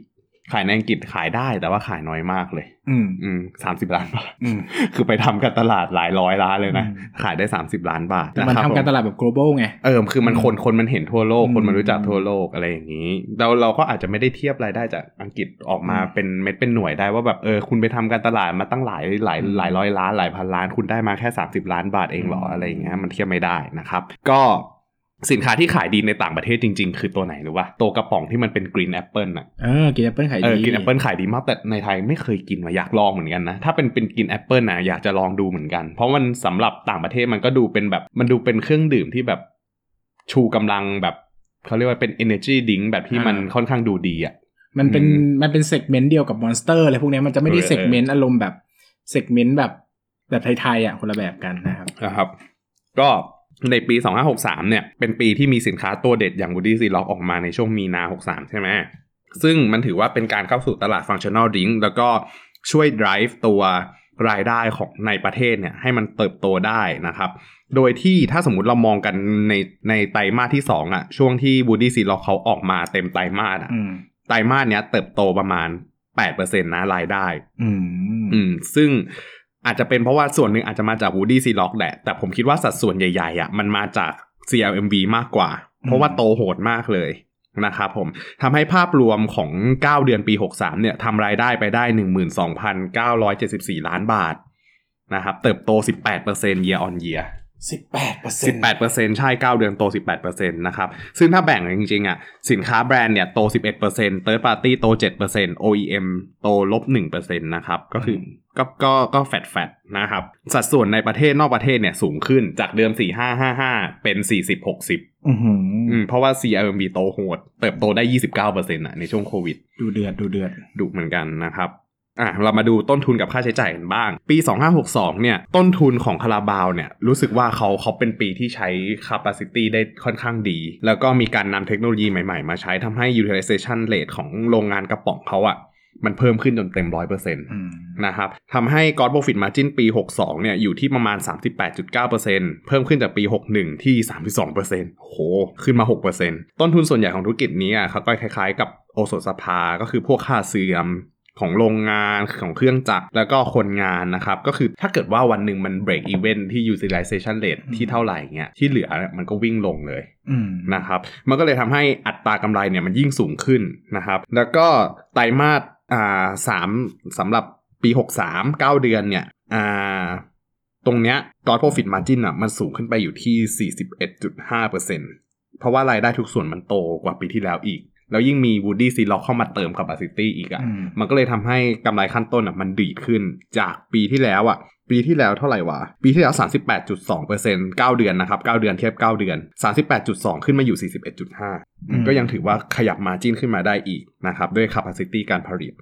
ขายในอังกฤษขายได้แต่ว่าขายน้อยมากเลย
อืม
อืมสามสิบล้านบาท
อืม
คือไปทำการตลาดหลายร้อยล้านเลยนะ
อืม
ขายได้30ล้านบาท
แต่มันะ
คบ
ทำการตลาดแบบ global ไง
เออ คือมันคนคนมันเห็นทั่วโลก
อืม
คนมันรู้จักทั่วโลกอะไรอย่างนี้เราเราก็อาจจะไม่ได้เทียบรายได้จากอังกฤษออกมา
อืม
เป็นเม็ดเป็นหน่วยได้ว่าแบบเออคุณไปทำการตลาดมาตั้งหลายหลาย
อืม
หลายร้อยล้านหลายพันล้านคุณได้มาแค่30ล้านบาทเองเหรอ
อืม
อะไรอย่างเงี้ยมันเทียบไม่ได้นะครับ ก็ สินค้าที่ขายดีในต่างประเทศจริง ๆ คือตัวไหนหรือว่าตัวกระป๋องที่มันเป็น green apple อะ
เออ green apple ขายดี
เออ green appleขายดีมากแต่ในไทยไม่เคยกินมาอยากลองเหมือนกันนะ ถ้าเป็นเป็น green apple นะอยากจะลองดูเหมือนกัน เพราะมันสำหรับต่างประเทศมันก็ดูเป็นแบบมันดูเป็นเครื่องดื่มที่แบบชูกำลังแบบเขาเรียกว่าเป็น energy drink แบบที่มันค่อนข้างดูดีอะ
มันเป็น
อืม
มันเป็น segment เดียวกับ Monster อะไรพวกเนี้ยมันจะไม่ได้
เออ
segment อารมณ์แบบ segment แบบแบบไทยๆอะคนละแบบกันนะครับ
นะครับ ก็ ในปี 2563 เนี่ย เป็นปีที่มีสินค้าตัวเด็ดอย่าง Woody z e l o c k ออกมาในช่วงมีนา 63 ใช่ไหม ซึ่งมันถือว่าเป็นการเข้าสู่ตลาด functional drink แล้วก็ช่วย drive ตัวรายได้ของในประเทศเนี่ยให้มันเติบโตได้นะครับ โดยที่ถ้าสมมติเรามองกันในในไตรมาสที่ 2อะ ช่วงที่ Woody z e l o c k เขาออกมาเต็มไตรมาสอะ
อืม
ไตรมาสเนี้ยเติบโตประมาณ8%นะรายได้
อืม
อืมซึ่ง อาจจะเป็นเพราะว่าส่วนหนึ่งอาจจะมาจาก Woody s e l o c k แหละ แต่ผมคิดว่าสัดส่วนใหญ่ๆอะมันมาจาก CLMV มากกว่า เพราะว่าโตโหดมากเลยนะครับผมทำให้ภาพรวมของ 9 เดือนปี 63 เนี่ยทำรายได้ไปได้ 12,974 ล้านบาทนะครับเติบโต 18% year on year
สิบแปดเปอร์เซ็นต์
18%ใช่ 9 เดือนโต 18%นะครับ ซึ่งถ้าแบ่งจริงๆอะสินค้าแบรนด์เนี่ยโต 11% Third Party โต 7% OEM โตลบ 1%นะครับ ก็คืออก็ก็ก็แฟดแฟดนะครับ สัดส่วนในประเทศนอกประเทศเนี่ยสูงขึ้นจากเดิม 4555 เป็น 40-60
อือหือ
อืมเพราะว่า CRMB โตโหด เติบโตได้ 29%อะในช่วงโควิด
ดูเดือดดูเดือด
ดุเหมือนกันนะครับอะเรามาดูต้นทุนกับค่าใช้จ่ายกันบ้าง ปี 2562 เนี่ย ต้นทุนของคาราบาวเนี่ย รู้สึกว่าเขาเขาเป็นปีที่ใช้ capacity ได้ค่อนข้างดี แล้วก็มีการนำเทคโนโลยีใหม่ๆ มาใช้ทำให้ utilization rate ของโรงงานกระป๋องเขาอะ มันเพิ่มขึ้นจนเต็ม100%
อืม
นะครับทำให้ gross profit margin ปี 62 เนี่ยอยู่ที่ประมาณ 38.9%เพิ่มขึ้นจากปี 61 ที่ 32%โห ขึ้นมา 6%ต้นทุนส่วนใหญ่ของธุรกิจนี้อะเขาก็คล้ายๆ กับโอโซสภา ก็คือพวกค่าเสื่อมของโรงงานของเครื่องจักรแล้วก็คนงานนะครับ ก็คือถ้าเกิดว่าวันหนึ่งมัน break even ที่ utilization rate ที่เท่าไหร่เงี้ยที่เหลือเนี่ยมันก็วิ่งลงเลย
อืม
นะครับ มันก็เลยทำให้อัตรากำไรเนี่ยมันยิ่งสูงขึ้นนะครับ แล้วก็ไตรมาส อ่าสามสำหรับปีหกสามเดือนเนี่ยอ่าตรงเนี้ย gross profit margin อะมันสูงขึ้นไปอยู่ที่ 41.5%เพราะว่ารายได้ทุกส่วนมันโตกว่าปีที่แล้วอีก แล้วยิ่งมี Woody s e l o c k เข้ามาเติม capacity อีกอะ
อืม
มันก็เลยทำให้กำไรขั้นต้นอะมันดีดขึ้นจากปีที่แล้วอะ ปีที่แล้วเท่าไหร่วะ ปีที่แล้ว 38.2% 9 เดือนนะครับ 9 เดือนเทียบ 9 เดือน 38.2 ขึ้นมาอยู่ 41.5
อืม
ก็ยังถือว่าขยับ margin ขึ้นมาได้อีกนะครับ ด้วย capacity การผลิต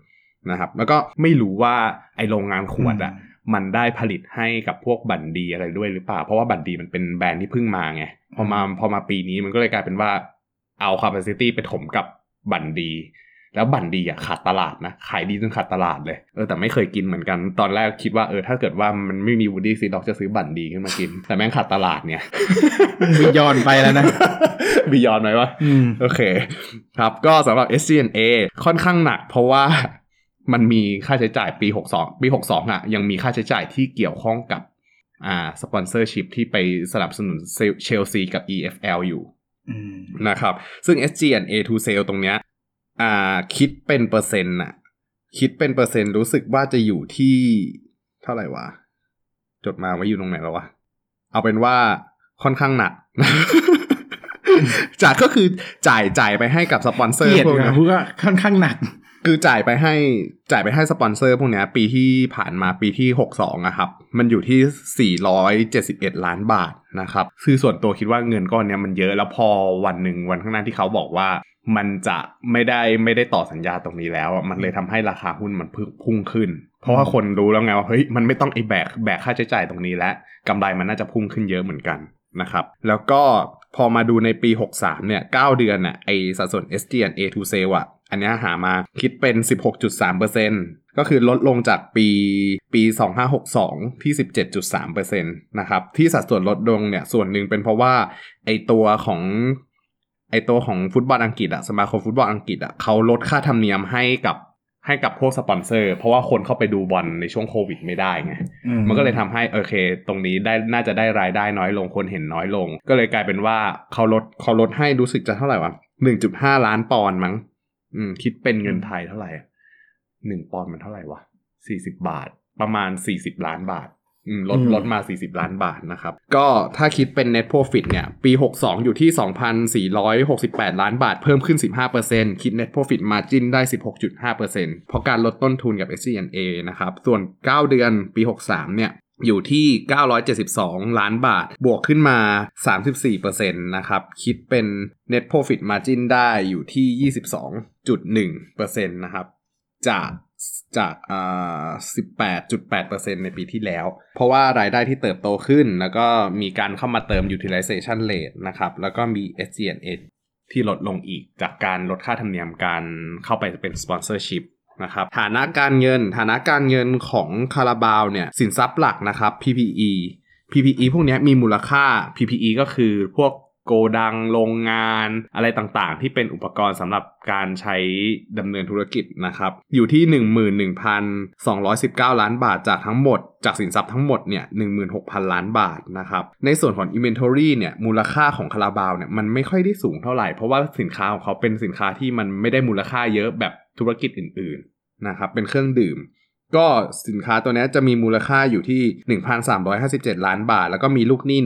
นะครับ แล้วก็ไม่รู้ว่าไอโรงงานขวดอะมันได้ผลิตให้กับพวกบันดีอะไรด้วยหรือเปล่า เพราะว่าบันดีมันเป็นแบรนด์ที่เพิ่งมาไง พอมาพอมาปีนี้มันก็เลยกลายเป็นว่าเอา capacity ไปถมกับ บันดี แล้วบันดีอะขาดตลาดนะ ขายดีจนขาดตลาดเลยเออแต่ไม่เคยกินเหมือนกัน ตอนแรกคิดว่าเออถ้าเกิดว่ามันไม่มี Woody C+ Lock จะซื้อบันดีขึ้นมากิน แต่แม่งขาดตลาดเนี่ย
มีย้อนไปแล้วนะ
beyond ไหมวะ
อืม
โอเค ครับก็สำหรับ SG&A ค่อนข้างหนัก เพราะว่ามันมีค่าใช้จ่ายปี 62 ปี 62 อะ ยังมีค่าใช้จ่ายที่เกี่ยวข้องกับอ่า sponsorship ที่ไปสนับสนุนเชลซีกับ EFL อยู่
อืม
นะครับ ซึ่ง SG&A to sale ตรงเนี้ยอ่าคิดเป็นเปอร์เซ็นต์น่ะ คิดเป็นเปอร์เซ็นต์รู้สึกว่าจะอยู่ที่เท่าไหร่วะ จดมาไว้อยู่ตรงไหนแล้ววะ เอาเป็นว่าค่อนข้างหนักจากก็คือจ่ายจ่ายไปให้กับสปอนเซอร์
เกียรติ
พวก
นะ
เนี้ย
พูดว่าค่อนข้างหนัก
คือจ่ายไปให้จ่ายไปให้สปอนเซอร์พวกนี้ปีที่ผ่านมาปีที่หกสองอะครับ มันอยู่ที่สี่ร้อยเจ็ดสิบเอ็ดล้านบาทนะครับคือส่วนตัวคิดว่าเงินก้อนนี้มันเยอะแล้วพอวันหนึ่งวันข้างหน้าที่เขาบอกว่า มันจะไม่ได้ไม่ได้ต่อสัญญาตรงนี้แล้ว มันเลยทำให้ราคาหุ้นมันพุ่งพุ่งขึ้น เพราะว่าคนรู้แล้วไงว่าเฮ้ยมันไม่ต้องไอ้แบกแบกค่าใช้จ่ายตรงนี้แล้วกำไรมันน่าจะพุ่งขึ้นเยอะเหมือนกันนะครับแล้วก็พอมาดูในปี 63 เนี่ย 9 เดือนน่ะไอสัดส่วน SG&A to sale อะ อันเนี้ยหามาคิดเป็น 16.3%ก็คือลดลงจากปีปี 2562 ที่ 17.3%นะครับ ที่สัดส่วนลดลงเนี่ย ส่วนหนึ่งเป็นเพราะว่า ไอตัวของไอตัวของฟุตบอลอังกฤษอะสมาคมฟุตบอลอังกฤษอะเขาลดค่าธรรมเนียมให้กับให้กับพวกสปอนเซอร์ เพราะว่าคนเข้าไปดูบอลในช่วงโควิดไม่ได้ไง มันก็เลยทำให้โอเค ตรงนี้ได้น่าจะได้รายได้น้อยลงคนเห็นน้อยลง ก็เลยกลายเป็นว่าเขาลดเขาลดให้รู้สึกจะเท่าไหร่วะหนึ่งจุดห้าล้านปอนด์มั้ง อืม คิดเป็นเงินไทยเท่าไหร่หนึ่งปอนด์มันเท่าไหร่วะสี่สิบบาท ประมาณสี่สิบล้านบาทอืมลด
อืม
ลดมา 40 ล้านบาทนะครับ ก็ถ้าคิดเป็น net profit เนี่ย ปี 62 อยู่ที่ 2,468 ล้านบาท เพิ่มขึ้น 15%คิด net profit margin ได้ 16.5%เพราะการลดต้นทุนกับ SG&A นะครับ ส่วน 9 เดือนปี 63 เนี่ย อยู่ที่ 972 ล้านบาท บวกขึ้นมา 34%นะครับ คิดเป็น net profit margin ได้อยู่ที่ 22.1%นะครับ จากจากอ่า18.8%ในปีที่แล้ว เพราะว่ารายได้ที่เติบโตขึ้น แล้วก็มีการเข้ามาเติม utilization rate นะครับ แล้วก็มี SG&A ที่ลดลงอีกจากการลดค่าธรรมเนียมการเข้าไปเป็น sponsorship นะครับฐานะการเงิน ฐานะการเงินของคาราบาวเนี่ยสินทรัพย์หลักนะครับ PPE PPE พวกนี้มีมูลค่า PPE ก็คือพวกโกดังโรงงานอะไรต่างๆ ที่เป็นอุปกรณ์สำหรับการใช้ดำเนินธุรกิจนะครับ อยู่ที่ 11,219 ล้านบาทจากทั้งหมด จากสินทรัพย์ทั้งหมดเนี่ย16,000 ล้านบาทนะครับ ในส่วนของ Inventory เนี่ยมูลค่าของคาราบาวเนี่ยมันไม่ค่อยได้สูงเท่าไหร่ เพราะว่าสินค้าของเขาเป็นสินค้าที่มันไม่ได้มูลค่าเยอะแบบ ธุรกิจอื่นๆนะครับเป็นเครื่องดื่ม ก็สินค้าตัวนี้จะมีมูลค่าอยู่ที่ 1,357 ล้านบาท แล้วก็มีลูกหนี้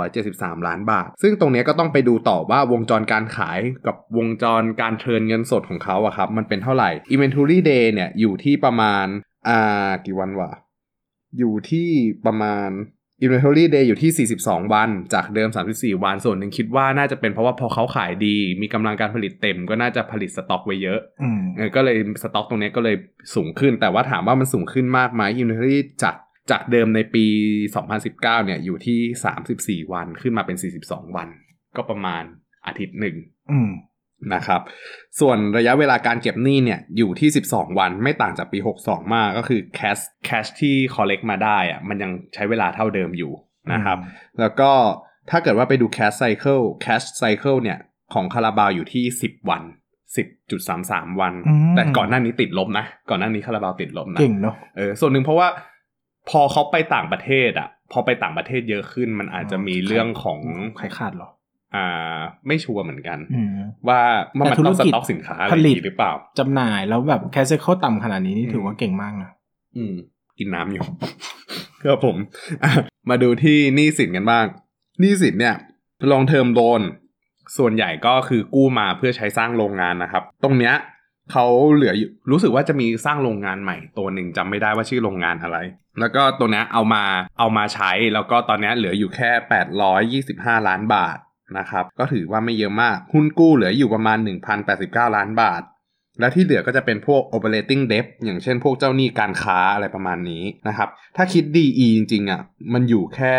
1,373 ล้านบาท ซึ่งตรงนี้ก็ต้องไปดูต่อว่าวงจรการขายกับวงจรการเทิร์นเงินสดของเขาอะครับมันเป็นเท่าไหร่ Inventory Day เนี่ยอยู่ที่ประมาณอ่ากี่วันวะอยู่ที่ประมาณ Inventory Day อยู่ที่ 42 วัน จากเดิม 34 วัน ส่วนหนึ่งคิดว่าน่าจะเป็นเพราะว่าพอเขาขายดี มีกำลังการผลิตเต็มก็น่าจะผลิตสต็อกไว้เยอะ
อืม
เออก็เลยสต็อกตรงเนี้ยก็เลยสูงขึ้น แต่ว่าถามว่ามันสูงขึ้นมากไหม Inventory จากจากเดิมในปี 2019 เนี่ยอยู่ที่ 34 วันขึ้นมาเป็น 42 วัน ก็ประมาณอาทิตย์หนึ่ง
อืม
นะครับ ส่วนระยะเวลาการเก็บหนี้เนี่ยอยู่ที่ 12 วันไม่ต่างจากปี 62 มากก็คือ cash cash ที่ collect มาได้อะมันยังใช้เวลาเท่าเดิมอยู่นะครับ แล้วก็ถ้าเกิดว่าไปดู cash cycle cash cycle เนี่ยของคาราบาวอยู่ที่ 10 วัน 10.33 วัน
อืม
แต่ก่อนหน้านี้ติดลบนะ ก่อนหน้านี้คาราบาวติดลบนะ
เก่งเนาะ
เออส่วนหนึ่งเพราะว่าพอเขาไปต่างประเทศอะพอไปต่างประเทศเยอะขึ้นมันอาจจะมีเรื่องของ
ขายขาดเหรอ
อ่าไม่ชัวร์เหมือนกัน
อืม
ว่าว่า
แต่
มัน
ธุร
ต้องส
กิจ
ต็อกสินค้าอะไร
ผลิต
อย่างนี้หรือเปล่า
จำหน่ายแล้วแบบแคสเซเขาต่ำขนาดนี้นี่
อืม
ถือว่าเก่งมากนะ
อืม กินน้ำอยู่ครับผมอะมาดูที่หนี้สินกันบ้างหนี้สินเนี่ยลองเทอมโลนส่วนใหญ่ก็คือกู้มาเพื่อใช้สร้างโรงงานนะครับ ตรงเนี้ยเขาเหลืออยู่รู้สึกว่าจะมีสร้างโรงงานใหม่ ตัวหนึ่งจำไม่ได้ว่าชื่อโรงงานอะไร แล้วก็ตัวเนี้ยเอามาเอามาใช้แล้วก็ตอนเนี้ยเหลืออยู่แค่ 825 ล้านบาท นะครับก็ถือว่าไม่เยอะมาก หุ้นกู้เหลืออยู่ประมาณ 1,089 ล้านบาท และที่เหลือก็จะเป็นพวก operating debt อย่างเช่นพวกเจ้าหนี้การค้าอะไรประมาณนี้นะครับ ถ้าคิด DE จริงๆอะมันอยู่แค่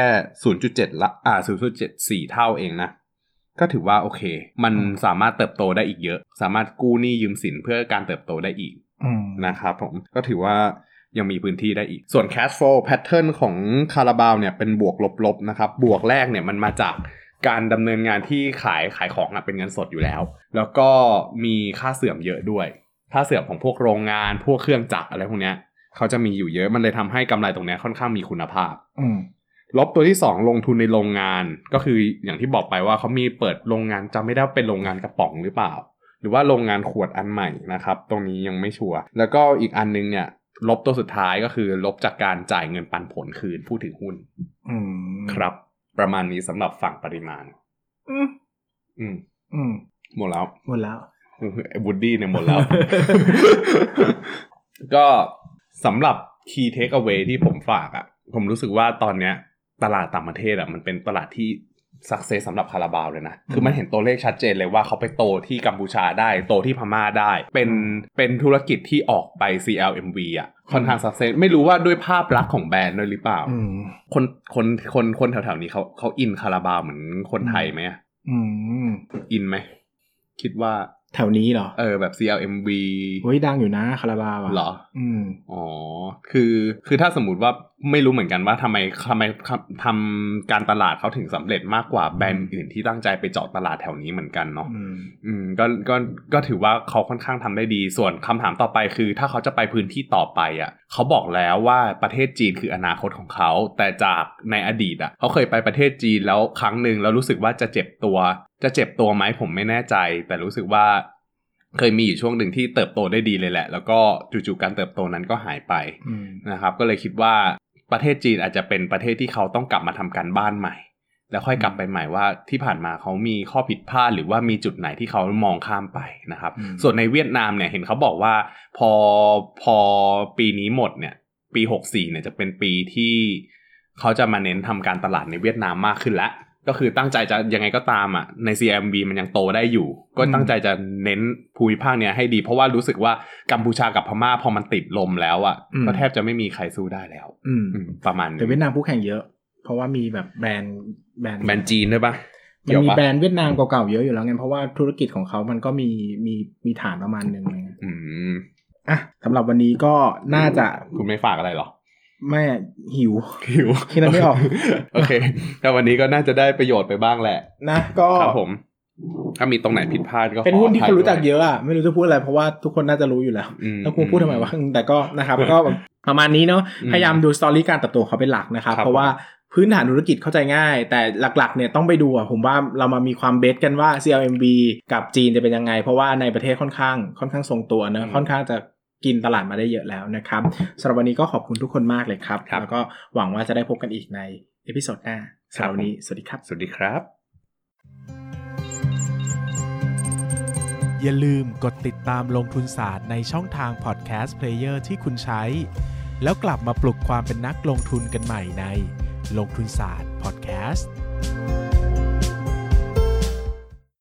0.7ละอ่า0.74 เท่าเองนะก็ถือว่าโอเค มันสามารถเติบโตได้อีกเยอะ สามารถกู้หนี้ยืมสินเพื่อการเติบโตได้อีก
อืม
นะครับผมก็ถือว่ายังมีพื้นที่ได้อีก ส่วน cash flow pattern ของคาราบาวเนี่ยเป็นบวกลบๆนะครับ บวกแรกเนี่ยมันมาจาก การดำเนินงานที่ขายขายของอะเป็นเงินสดอยู่แล้ว แล้วก็มีค่าเสื่อมเยอะด้วย ค่าเสื่อมของพวกโรงงาน พวกเครื่องจักรอะไรพวกเนี้ยเขาจะมีอยู่เยอะมันเลยทำให้กำไรตรงเนี้ยค่อนข้างมีคุณภาพ
อืม
ลบตัวที่2ลงทุนในโรงงานก็คืออย่างที่บอกไปว่าเขามีเปิดโรงงานจำไม่ได้ว่าเป็นโรงงานกระป๋องหรือเปล่า หรือว่าโรงงานขวดอันใหม่นะครับ ตรงนี้ยังไม่ชัวร์แล้วก็อีกอันนึงเนี่ย ลบตัวสุดท้ายก็คือ ลบจากการจ่ายเงินปันผลคืนผู้ถือหุ้น
อืม
ครับ ประมาณนี้สำหรับฝั่งปริมาณ
อืม
อืม
อืม
หมดแล้ว
หมดแล้ว
Woody เนี่ยหมดแล้ว ก็สำหรับ key takeaway ที่ผมฝากอะ่ะ ผมรู้สึกว่าตอนเนี้ย ตลาดต่างประเทศอะ่ะมันเป็นตลาดที่ success สำหรับคาราบาวเลยนะ คือมันเห็นตัวเลขชัดเจนเลยว่าเขาไปโตที่กัมพูชาได้ โตที่พม่าได้ เป็นเป็นธุรกิจที่ออกไป CLMV อะ่ะค่อนข้าง success ไม่รู้ว่าด้วยภาพลักษณ์ของแบรนด์ด้วยหรือเปล่า
อืม
คนคนคนคนแถวๆนี้เขาเขาอินคาราบาวเหมือนคนไทยไหมอะ
อืม
อินไหม คิดว่า
แถวนี้เหรอ
เออแบบ CLMV
เฮ้ยดังอยู่นะคาราบาวอะ
เหรอ
อืม
อ๋อ คือ คือถ้าสมมติว่าไม่รู้เหมือนกันว่าทำไมทำไมทำการตลาดเขาถึงสำเร็จมากกว่าแบรนด์อื่นที่ตั้งใจไปเจาะตลาดแถวนี้เหมือนกันเนาะ
อืม
อืมก็ ก็ ก็ถือว่าเขาค่อนข้างทำได้ดี ส่วนคำถามต่อไปคือ ถ้าเขาจะไปพื้นที่ต่อไปอะ เขาบอกแล้วว่าประเทศจีนคืออนาคตของเขา แต่จากในอดีตอะเขาเคยไปประเทศจีนแล้วครั้งหนึ่งแล้วรู้สึกว่าจะเจ็บตัว จะเจ็บตัวไหมผมไม่แน่ใจ แต่รู้สึกว่าเคยมีอยู่ช่วงหนึ่งที่เติบโตได้ดีเลยแหละ แล้วก็จู่ๆการเติบโตนั้นก็หายไปนะครับ ก็เลยคิดว่าประเทศจีนอาจจะเป็นประเทศที่เขาต้องกลับมาทำการบ้านใหม่ แล้วค่อยกลับไปใหม่ว่าที่ผ่านมาเขามีข้อผิดพลาดหรือว่ามีจุดไหนที่เขามองข้ามไปนะครับ
อืม
ส่วนในเวียดนามเนี่ยเห็นเขาบอกว่าพอพอปีนี้หมดเนี่ยปีหกสี่เนี่ยจะเป็นปีที่เขาจะมาเน้นทำการตลาดในเวียดนามมากขึ้นแล้วก็คือตั้งใจจะยังไงก็ตามอะใน CMB มันยังโตได้อยู่ ก็ตั้งใจจะเน้นภูมิภาคเนี้ยให้ดี เพราะว่ารู้สึกว่ากัมพูชากับพม่าพอมันติดลมแล้วอะ
อืม
ก็แทบจะไม่มีใครสู้ได้แล้ว
อืม
อืมประมาณนี้
แต่เวียดนามคู่แข่งเยอะ เพราะว่ามีแบบแบรนด์แบรนด์
แบรนด์จีนด้วยปะ
มัน
เกี่ยว
มี
ปะ
แบรนด์เวียดนามเก่าๆเยอะอยู่แล้วไงเพราะว่าธุรกิจของเขามันก็มีมีมีฐานประมาณหนึ่งเลย
อืม
อะสำหรับวันนี้ก็น่าจะ
คุณไม่ฝากอะไรหรอ
ไม่หิว
หิว
คิดอะไรไม่ออก
โอเคแต่วันนี้ก็น่าจะได้ประโยชน์ไปบ้างแหละ
นะก็
ครับผม ถ้ามีตรงไหนผิดพลาดก็
เป็นหุ้นที่
ขอ
คน
อภัย
รู้จัก
ด้วย
เยอะอะไม่รู้จะพูดอะไรเพราะว่าทุกคนน่าจะรู้อยู่แล้ว
อืม
แล้วกูพูดทำไมวะแต่ก็นะครับ ก็ประมาณนี้เนาะ
อืม
พยายามดูสตอรี่การเติบโตของเขาเป็นหลักนะครับ
ครับ
เพราะว่า พื้นฐานธุรกิจเข้าใจง่าย แต่หลักๆเนี่ยต้องไปดูอะผมว่าเรามามีความเบสกันว่า CLMB กับจีนจะเป็นยังไง เพราะว่าในประเทศค่อนข้างค่อนข้างทรงตัวเนอะค่อนข้างจะกินตลาดมาได้เยอะแล้วนะครับสำหรับวันนี้ก็ขอบคุณทุกคนมากเลยครับ
ครับ
แล้วก็หวังว่าจะได้พบกันอีกใน episode หน้าสำหรับวันนี้สวัสดีครับ
สวัสดีครับ
อย่าลืมกดติดตามลงทุนศาสตร์ในช่องทาง podcast player ที่คุณใช้ แล้วกลับมาปลุกความเป็นนักลงทุนกันใหม่ใน ลงทุนศาสตร์พอดแคสต์